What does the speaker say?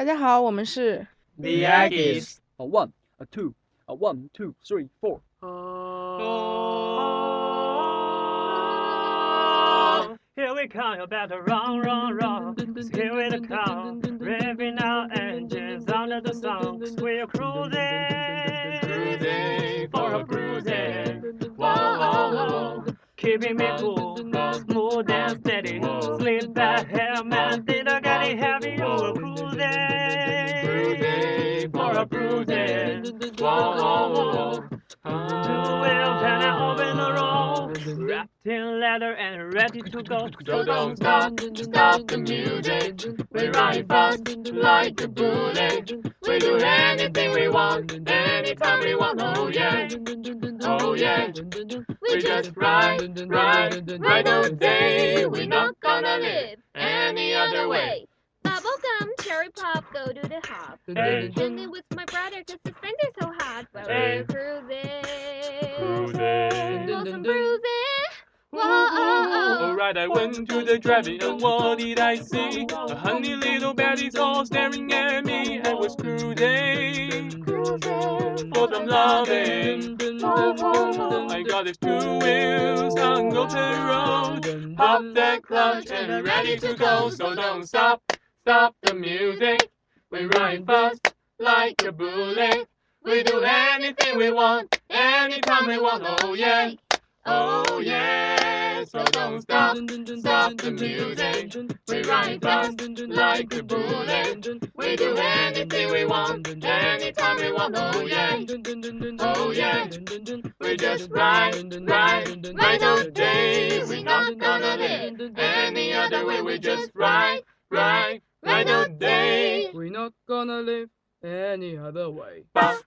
大家好，我们是 The Aggies. A one, a two, a one, two, three, four. Here we come, you better run, run, run. Here we come, revving our engines under the sun. We're cruising, cruising for a cruising. Whoa, whoa, whoa. Keeping me cool, smooth and steady. Sleep back, helmet, didn't cruising for a cruising. Whoa, whoa, whoa. Two wheels and an open the road, wrapped in leather and ready to go. So don't stop, stop the music. We ride fast like a bullet. We do anything we want, anytime we want. Oh yeah, oh yeah. We just ride, ride, ride all day. We're not gonna live any other way. Cherry pop, go to the hop. Hey. Drinking with my brother cause the friend is so hot. But Hey. we're cruising. Cruising. Welcome bruising. Whoa, Alright, I went to the driving and what did I see? A honey little baddies all staring at me. I was cruising, for some loving. I got these two wheels on open road. Pop the clutch and ready to go. So don't stop, stop the music. We ride fast like a bullet. We do anything we want, anytime we want. Oh yeah, oh yeah. So don't stop, stop the music. We ride fast like a bullet. We do anything we want, anytime we want. Oh yeah, oh yeah. We just ride, ride, ride all day. We're not gonna live any other way. We just ride, ride, ride all day. We're not gonna live any other way. Ba,